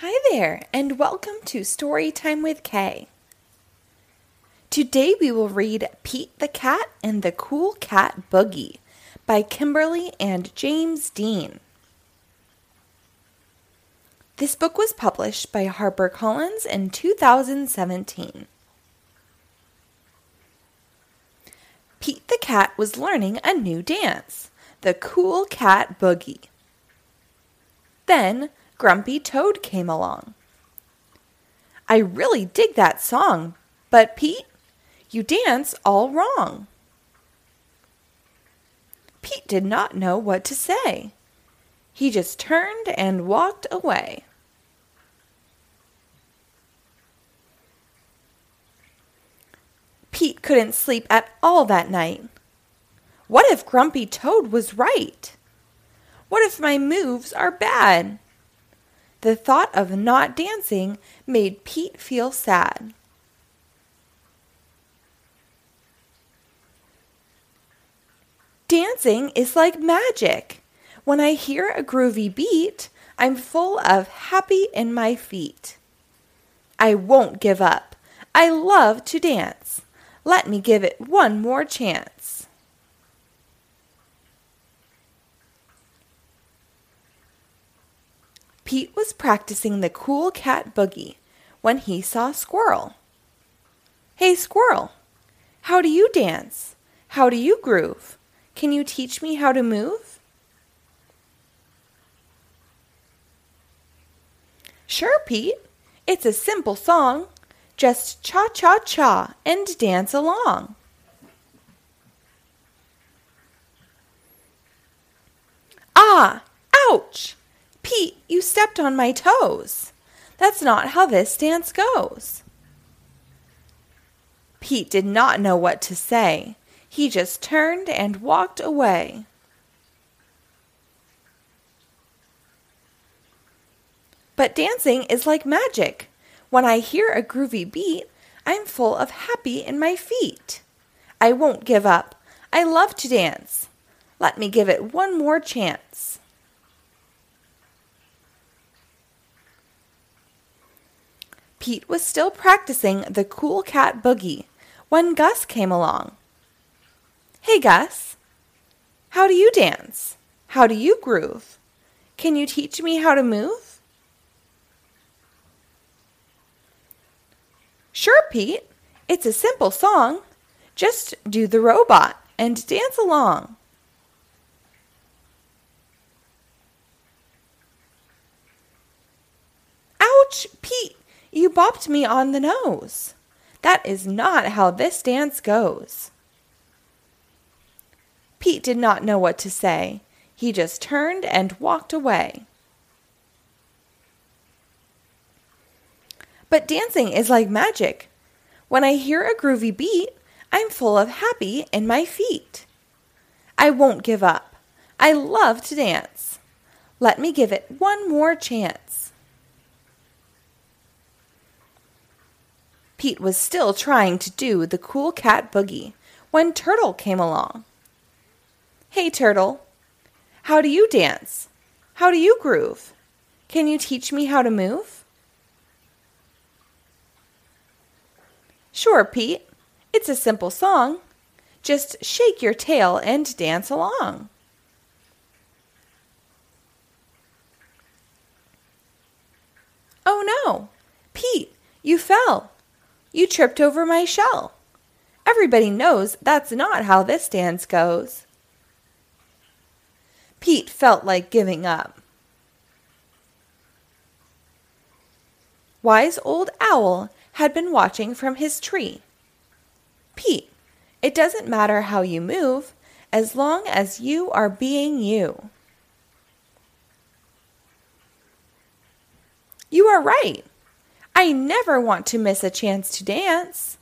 Hi there, and welcome to Storytime with K. Today we will read Pete the Cat and the Cool Cat Boogie by Kimberly and James Dean. This book was published by HarperCollins in 2017. Pete the Cat was learning a new dance, the Cool Cat Boogie. Then Grumpy Toad came along. I really dig that song, but Pete, you dance all wrong. Pete did not know what to say. He just turned and walked away. Pete couldn't sleep at all that night. What if Grumpy Toad was right? What if my moves are bad? The thought of not dancing made Pete feel sad. Dancing is like magic. When I hear a groovy beat, I'm full of happy in my feet. I won't give up. I love to dance. Let me give it one more chance. Pete was practicing the cool cat boogie when he saw Squirrel. Hey, Squirrel, how do you dance? How do you groove? Can you teach me how to move? Sure, Pete. It's a simple song. Just cha cha cha and dance along. Ah, ouch! Pete, you stepped on my toes. That's not how this dance goes. Pete did not know what to say. He just turned and walked away. But dancing is like magic. When I hear a groovy beat, I'm full of happy in my feet. I won't give up. I love to dance. Let me give it one more chance. Pete was still practicing the cool cat boogie when Gus came along. Hey, Gus. How do you dance? How do you groove? Can you teach me how to move? Sure, Pete. It's a simple song. Just do the robot and dance along. Ouch, Pete, you bopped me on the nose. That is not how this dance goes. Pete did not know what to say. He just turned and walked away. But dancing is like magic. When I hear a groovy beat, I'm full of happy in my feet. I won't give up. I love to dance. Let me give it one more chance. Pete was still trying to do the cool cat boogie when Turtle came along. Hey, Turtle, how do you dance? How do you groove? Can you teach me how to move? Sure, Pete. It's a simple song. Just shake your tail and dance along. Oh no! Pete, you fell. You tripped over my shell. Everybody knows that's not how this dance goes. Pete felt like giving up. Wise Old Owl had been watching from his tree. Pete, it doesn't matter how you move as long as you are being you. You are right. I never want to miss a chance to dance.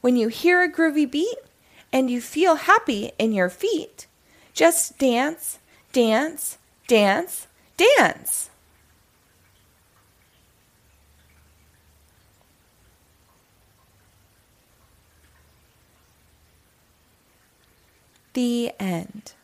When you hear a groovy beat and you feel happy in your feet, just dance, dance, dance, dance. The end.